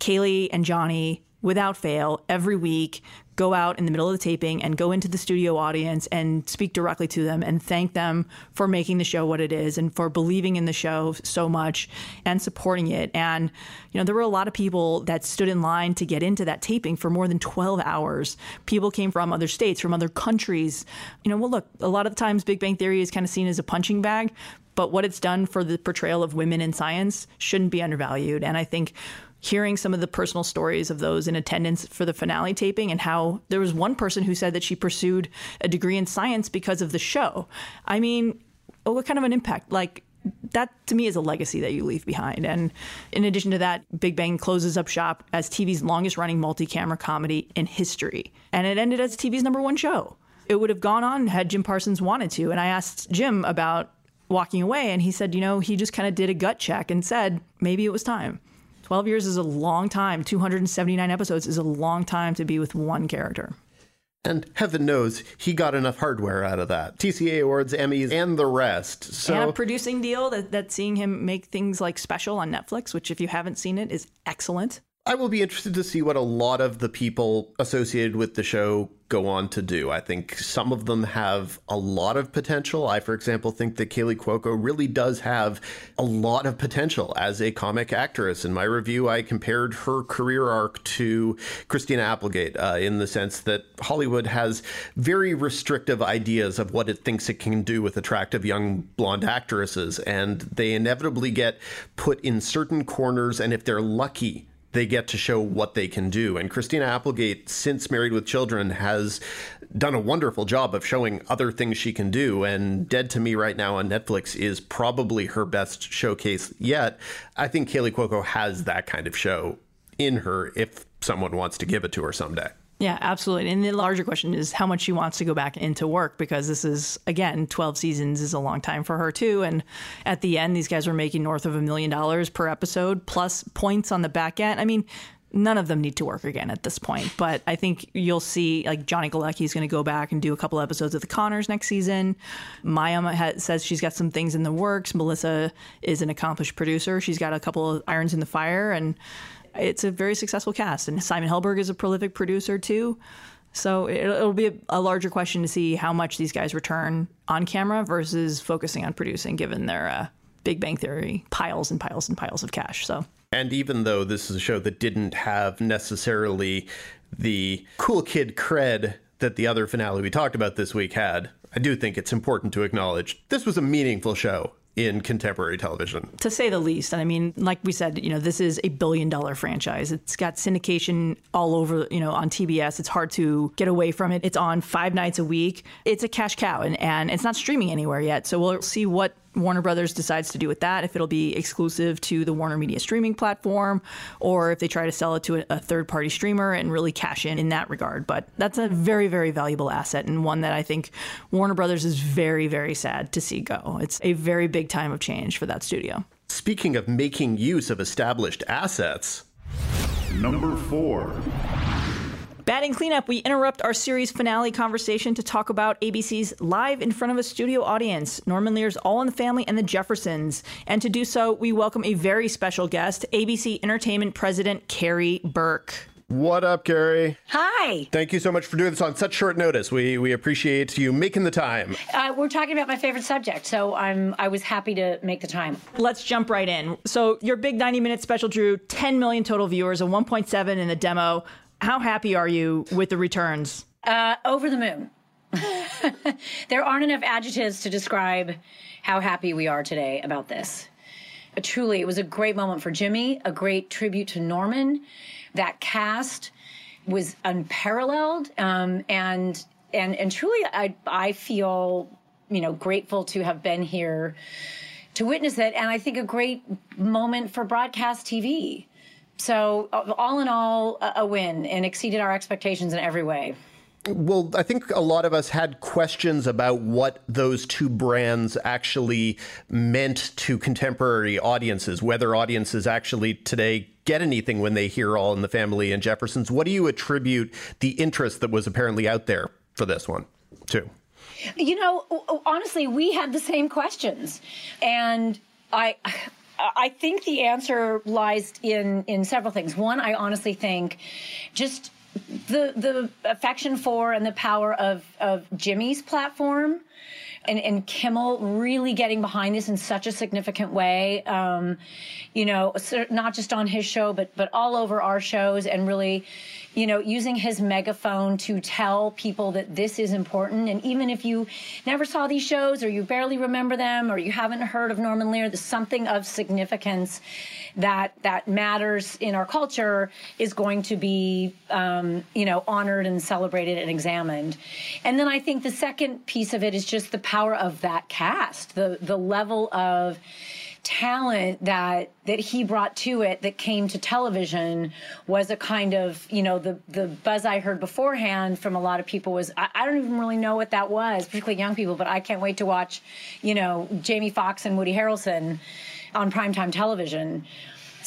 Kaley and Johnny, without fail, every week go out in the middle of the taping and go into the studio audience and speak directly to them and thank them for making the show what it is and for believing in the show so much and supporting it. And, you know, there were a lot of people that stood in line to get into that taping for more than 12 hours. People came from other states, from other countries. You know, well, look, a lot of times Big Bang Theory is kind of seen as a punching bag, but what it's done for the portrayal of women in science shouldn't be undervalued. And I think hearing some of the personal stories of those in attendance for the finale taping and how there was one person who said that she pursued a degree in science because of the show. I mean, oh, what kind of an impact? Like, that to me is a legacy that you leave behind. And in addition to that, Big Bang closes up shop as TV's longest running multi camera comedy in history. And it ended as TV's number one show. It would have gone on had Jim Parsons wanted to. And I asked Jim about walking away, and he said, you know, he just kind of did a gut check and said, maybe it was time. 12 years is a long time. 279 episodes is a long time to be with one character. And heaven knows he got enough hardware out of that. TCA Awards, Emmys, and the rest. So and a producing deal that, that seeing him make things like special on Netflix, which if you haven't seen it is excellent. I will be interested to see what a lot of the people associated with the show go on to do. I think some of them have a lot of potential. I, for example, think that Kaley Cuoco really does have a lot of potential as a comic actress. In my review, I compared her career arc to Christina Applegate uh, in the sense that Hollywood has very restrictive ideas of what it thinks it can do with attractive young blonde actresses, and they inevitably get put in certain corners, and if they're lucky, they get to show what they can do. And Christina Applegate, since Married with Children, has done a wonderful job of showing other things she can do. And Dead to Me right now on Netflix is probably her best showcase yet. I think Kaley Cuoco has that kind of show in her if someone wants to give it to her someday. Yeah, absolutely. And the larger question is how much she wants to go back into work because this is, again, 12 seasons is a long time for her, too. And at the end, these guys were making north of a million dollars per episode plus points on the back end. I mean, none of them need to work again at this point. But I think you'll see like Johnny Galecki is going to go back and do a couple episodes of The Connors next season. Maya says she's got some things in the works. Melissa is an accomplished producer. She's got a couple of irons in the fire, and it's a very successful cast. And Simon Helberg is a prolific producer too. So it- it'll be a, a larger question to see how much these guys return on camera versus focusing on producing, given their uh, Big Bang Theory piles and piles and piles of cash. So And even though this is a show that didn't have necessarily the cool kid cred that the other finale we talked about this week had, I do think it's important to acknowledge this was a meaningful show in contemporary television. to say the least. And I mean, like we said, you know, this is a billion dollar franchise. It's got syndication all over, you know, on TBS. It's hard to get away from it. It's on five nights a week. It's a cash cow and, and it's not streaming anywhere yet. So we'll see what Warner Brothers decides to do with that, if it'll be exclusive to the Warner Media streaming platform or if they try to sell it to a, a third party streamer and really cash in in that regard. But that's a very, very valuable asset and one that I think Warner Brothers is very, very sad to see go. It's a very big time of change for that studio. Speaking of making use of established assets, Number 4. Batting cleanup, we interrupt our series finale conversation to talk about ABC's Live in Front of a Studio Audience, Norman Lear's All in the Family and the Jeffersons. And to do so, we welcome a very special guest, ABC Entertainment President Karey Burke. what up, Gary? Hi. Thank you so much for doing this on such short notice. We we appreciate you making the time. Uh, we're talking about my favorite subject, so I'm I was happy to make the time. Let's jump right in. So, your big 90 minute special drew 10 million total viewers, a 1.7 in the demo. How happy are you with the returns? Uh, over the moon. there aren't enough adjectives to describe how happy we are today about this. Uh, truly, it was a great moment for Jimmy, a great tribute to Norman. That cast was unparalleled, um, and and and truly, I I feel you know grateful to have been here to witness it, and I think a great moment for broadcast TV. So, uh, all in all, a a win and exceeded our expectations in every way. Well, I think a lot of us had questions about what those two brands actually meant to contemporary audiences, whether audiences actually today get anything when they hear All in the Family and Jeffersons. What do you attribute the interest that was apparently out there for this one to? You know, honestly, we had the same questions, and I. I think the answer lies in in several things. One, I honestly think just the the affection for and the power of of Jimmy's platform and, and Kimmel really getting behind this in such a significant way. Um, you know, not just on his show, but but all over our shows, and really, you know, using his megaphone to tell people that this is important. And even if you never saw these shows, or you barely remember them, or you haven't heard of Norman Lear, there's something of significance that that matters in our culture is going to be, um, you know, honored and celebrated and examined. And then I think the second piece of it is just the power of that cast, the the level of talent that that he brought to it that came to television was a kind of you know the the buzz I heard beforehand from a lot of people was I, I don't even really know what that was particularly young people but I can't wait to watch you know Jamie Foxx and Woody Harrelson on primetime television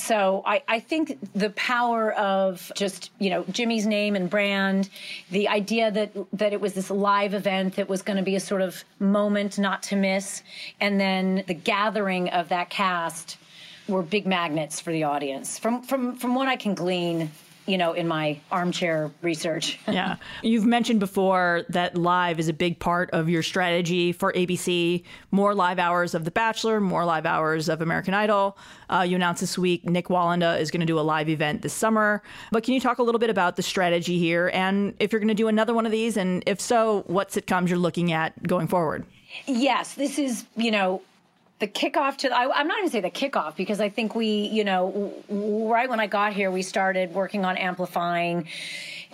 so I, I think the power of just you know Jimmy's name and brand, the idea that that it was this live event that was going to be a sort of moment not to miss, and then the gathering of that cast were big magnets for the audience. From from from what I can glean, you know, in my armchair research. yeah. You've mentioned before that live is a big part of your strategy for ABC. More live hours of The Bachelor, more live hours of American Idol. Uh, you announced this week Nik Wallenda is going to do a live event this summer. But can you talk a little bit about the strategy here and if you're going to do another one of these? And if so, what sitcoms you're looking at going forward? Yes, this is, you know, the kickoff to I, am not even say the kickoff because I think we, you know, right when I got here, we started working on amplifying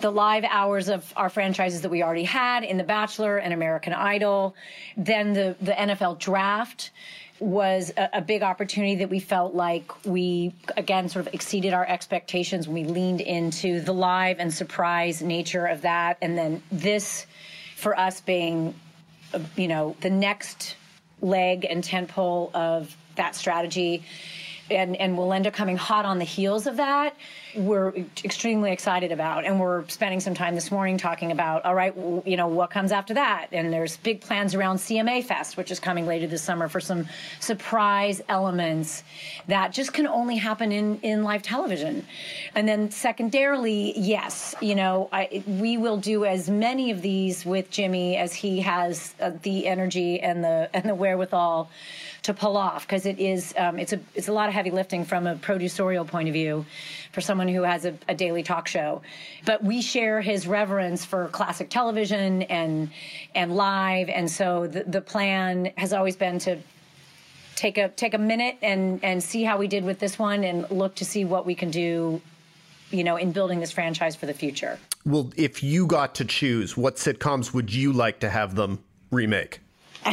the live hours of our franchises that we already had in The Bachelor and American Idol. Then the the NFL draft was a, a big opportunity that we felt like we again sort of exceeded our expectations when we leaned into the live and surprise nature of that, and then this for us being, you know, the next leg and tentpole of that strategy. And and will end up coming hot on the heels of that we're extremely excited about. And we're spending some time this morning talking about all right you know what comes after that? And there's big plans around cma fest which is coming later this summer for some surprise elements that just can only happen in in live television. And then secondarily yes you know I, we will do as many of these with jimmy as he has uh, the energy and the and the wherewithal to pull off because it is um, it's a it's a lot of heavy lifting from a producerial point of view for someone who has a, a daily talk show. But we share his reverence for classic television and and live, and so the, the plan has always been to take a take a minute and and see how we did with this one and look to see what we can do you know in building this franchise for the future well if you got to choose what sitcoms would you like to have them remake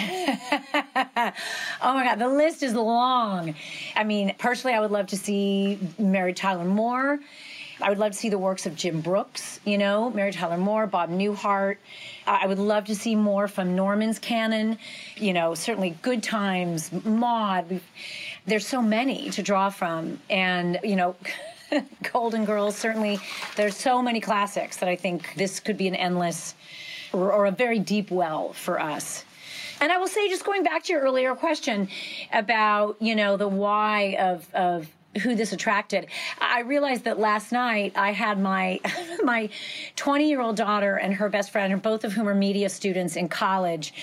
oh my God, the list is long. I mean, personally, I would love to see Mary Tyler Moore. I would love to see the works of Jim Brooks, you know, Mary Tyler Moore, Bob Newhart. Uh, I would love to see more from Norman's canon, you know, certainly Good Times, Maude. There's so many to draw from. And, you know, Golden Girls, certainly, there's so many classics that I think this could be an endless or, or a very deep well for us. And I will say, just going back to your earlier question about, you know, the why of, of who this attracted. I realized that last night I had my my 20 year old daughter and her best friend, both of whom are media students in college.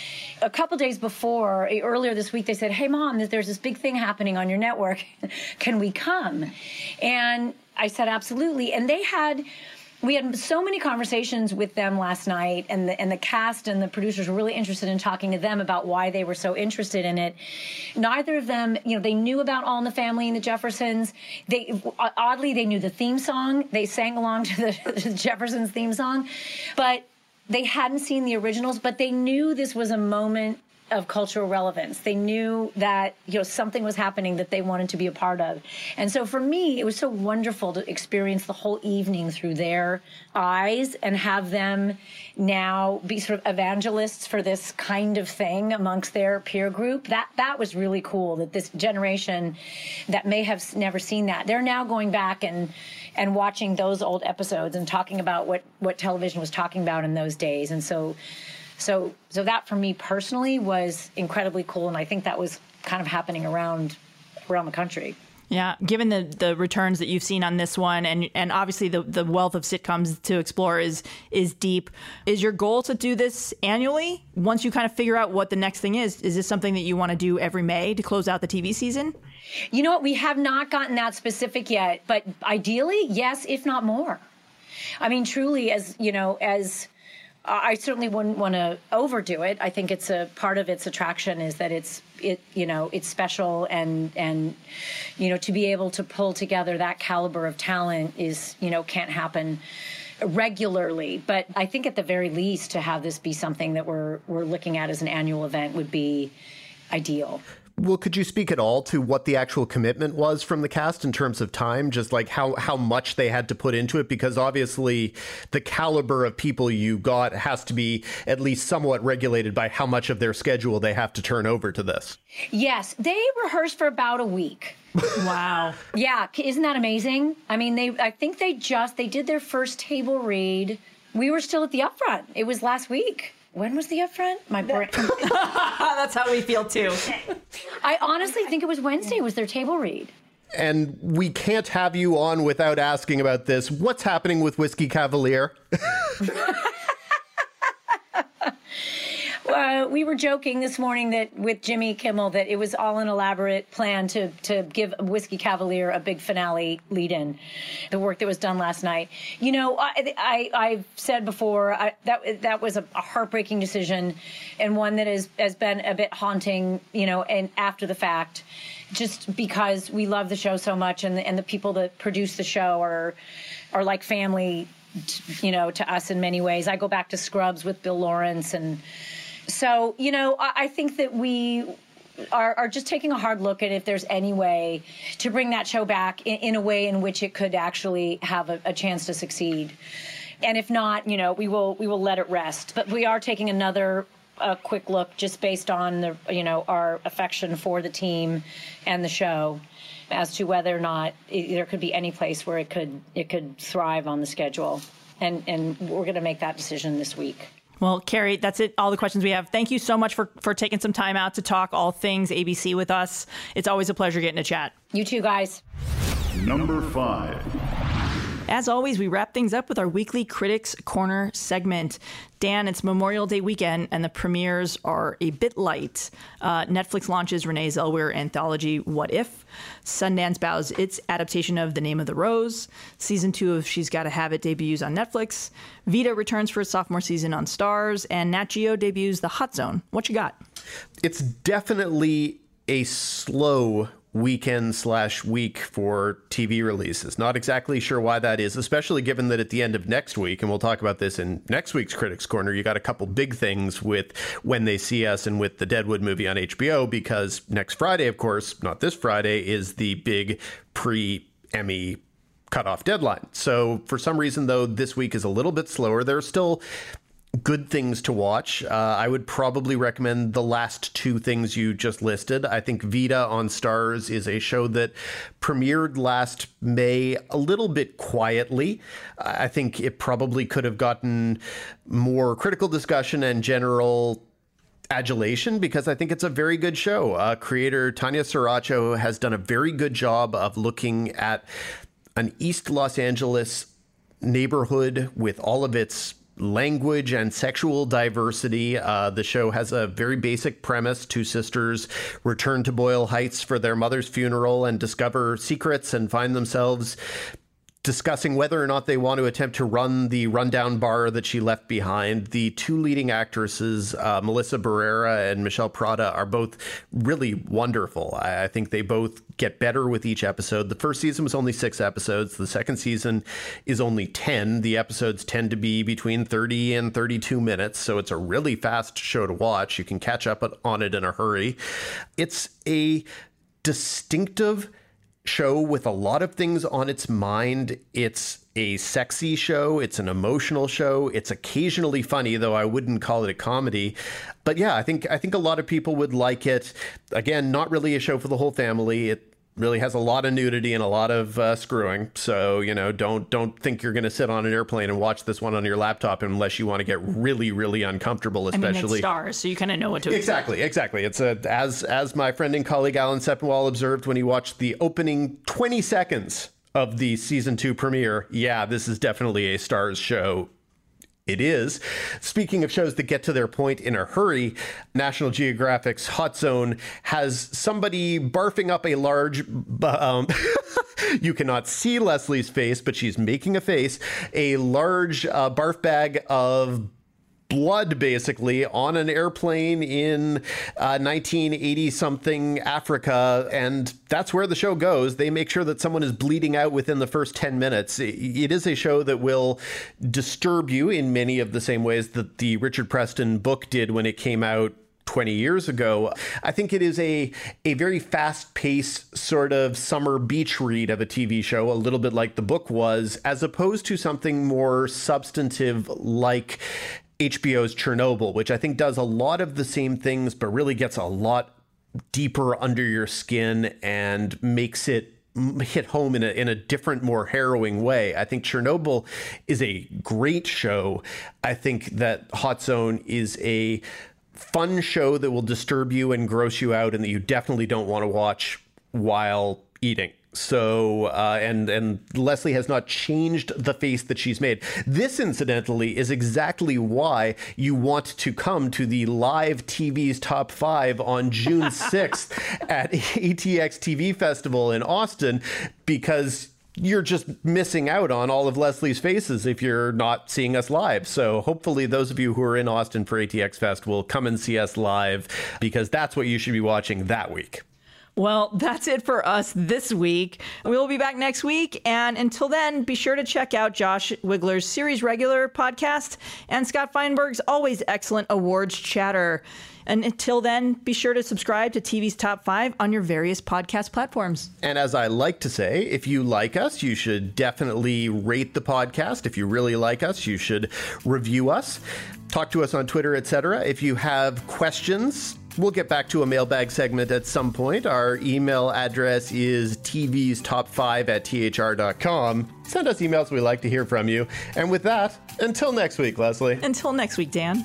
A couple days before, earlier this week, they said, "Hey, mom, there's this big thing happening on your network. Can we come?" And I said, "Absolutely." And they had we had so many conversations with them last night, and the and the cast and the producers were really interested in talking to them about why they were so interested in it. Neither of them, you know, they knew about All in the Family and the Jeffersons. They oddly they knew the theme song. They sang along to the, the Jeffersons theme song, but they hadn't seen the originals. But they knew this was a moment of cultural relevance. They knew that you know something was happening that they wanted to be a part of. And so for me, it was so wonderful to experience the whole evening through their eyes and have them now be sort of evangelists for this kind of thing amongst their peer group. That that was really cool that this generation that may have never seen that, they're now going back and and watching those old episodes and talking about what what television was talking about in those days. And so so so that for me personally was incredibly cool, and I think that was kind of happening around around the country. Yeah, given the the returns that you've seen on this one, and and obviously the the wealth of sitcoms to explore is is deep. Is your goal to do this annually? Once you kind of figure out what the next thing is, is this something that you want to do every May to close out the TV season? You know what? We have not gotten that specific yet, but ideally, yes, if not more. I mean, truly, as you know, as I certainly wouldn't want to overdo it. I think it's a part of its attraction is that it's it you know it's special and and you know to be able to pull together that caliber of talent is you know can't happen regularly. But I think at the very least to have this be something that we're we're looking at as an annual event would be ideal. Well, could you speak at all to what the actual commitment was from the cast in terms of time, just like how, how much they had to put into it? Because obviously, the caliber of people you got has to be at least somewhat regulated by how much of their schedule they have to turn over to this. Yes, they rehearsed for about a week. wow. Yeah, isn't that amazing? I mean, they I think they just they did their first table read. We were still at the upfront. It was last week when was the upfront? My brain. That's how we feel too. I honestly think it was Wednesday. Was their table read? And we can't have you on without asking about this. What's happening with Whiskey Cavalier? uh, we were joking this morning that with Jimmy Kimmel that it was all an elaborate plan to to give Whiskey Cavalier a big finale lead in, the work that was done last night. You know, I, I I've said before I, that that was a, heartbreaking decision, and one that has has been a bit haunting. You know, and after the fact, just because we love the show so much, and the, and the people that produce the show are are like family you know, to us in many ways. I go back to Scrubs with Bill Lawrence and so, you know, I, I think that we are, are, just taking a hard look at if there's any way to bring that show back in, in a way in which it could actually have a, a, chance to succeed. And if not, you know, we will we will let it rest. But we are taking another uh, quick look just based on the you know our affection for the team and the show as to whether or not it, there could be any place where it could it could thrive on the schedule. And and we're going to make that decision this week. Well, Karey, that's it. All the questions we have. Thank you so much for, for taking some time out to talk all things ABC with us. It's always a pleasure getting to chat. You too, guys. Number five. As always, we wrap things up with our weekly Critics Corner segment. Dan, it's Memorial Day weekend, and the premieres are a bit light. Uh, Netflix launches Renee Zellweger anthology What If. Sundance bows its adaptation of The Name of the Rose. Season two of She's Gotta Have It debuts on Netflix. Vida returns for its sophomore season on Starz, and Nat Geo debuts The Hot Zone. What you got? It's definitely a slow weekend slash week for TV releases. Not exactly sure why that is, especially given that at the end of next week, and we'll talk about this in next week's Critics Corner, you got a couple big things with When They See Us and with the Deadwood movie on HBO, because next Friday, of course, not this Friday, is the big pre Emmy cutoff deadline. So for some reason, though, this week is a little bit slower. There are still good things to watch. Uh, I would probably recommend the last two things you just listed. I think Vida on Starz is a show that premiered last May a little bit quietly. I think it probably could have gotten more critical discussion and general adulation because I think it's a very good show. Uh, creator Tanya Saracho has done a very good job of looking at an East Los Angeles neighborhood with all of its language and sexual diversity. Uh, the show has a very basic premise. Two sisters return to Boyle Heights for their mother's funeral and discover secrets and find themselves discussing whether or not they want to attempt to run the rundown bar that she left behind. The two leading actresses, uh, Melissa Barrera and Mishel Prada, are both really wonderful. I, I, think they both get better with each episode. The first season was only six episodes, the second season is only 10. The episodes tend to be between 30 and 32 minutes, so it's a really fast show to watch. You can catch up on it in a hurry. It's a distinctive show with a lot of things on its mind. It's a sexy show, it's an emotional show, it's occasionally funny, though I wouldn't call it a comedy. But yeah, I think I think a lot of people would like it. Again, not really a show for the whole family. It really has a lot of nudity and a lot of uh, screwing. So you know, don't don't think you're going to sit on an airplane and watch this one on your laptop unless you want to get really really uncomfortable. Especially I mean, Starz, so you kind of know what to expect. exactly exactly. It's a as as my friend and colleague Alan Sepinwall observed when he watched the opening 20 seconds of the season two premiere. Yeah, this is definitely a Starz show it is. Speaking of shows that get to their point in a hurry, National Geographic's Hot Zone has somebody barfing up a large. Um, you cannot see Leslie's face, but she's making a face. A large uh, barf bag of blood basically on an airplane in uh, 1980 something Africa. And that's where the show goes. They make sure that someone is bleeding out within the first 10 minutes. It is a show that will disturb you in many of the same ways that the Richard Preston book did when it came out 20 years ago. I think it is a a very fast-paced sort of summer beach read of a TV show, a little bit like the book was, as opposed to something more substantive like HBO's Chernobyl, which I think does a lot of the same things, but really gets a lot deeper under your skin and makes it hit home in a in a different, more harrowing way. I think Chernobyl is a great show. I think that Hot Zone is a fun show that will disturb you and gross you out, and that you definitely don't want to watch while eating. So, uh, and and Leslie has not changed the face that she's made. This, incidentally, is exactly why you want to come to the live TV's top five on June sixth at ATX TV Festival in Austin, because you're just missing out on all of Leslie's faces if you're not seeing us live. So hopefully those of you who are in Austin for ATX Fest will come and see us live because that's what you should be watching that week. Well, that's it for us this week. We will be back next week. And until then, be sure to check out Josh Wigler's Series Regular podcast and Scott Feinberg's always excellent awards chatter. And until then, be sure to subscribe to TV's Top 5 on your various podcast platforms. And as I like to say, if you like us, you should definitely rate the podcast. If you really like us, you should review us. Talk to us on Twitter, etc. If you have questions, we'll get back to a mailbag segment at some point. Our email address is tv's top 5 at thr.com. Send us emails. We like to hear from you. And with that, until next week, Leslie. Until next week, Dan.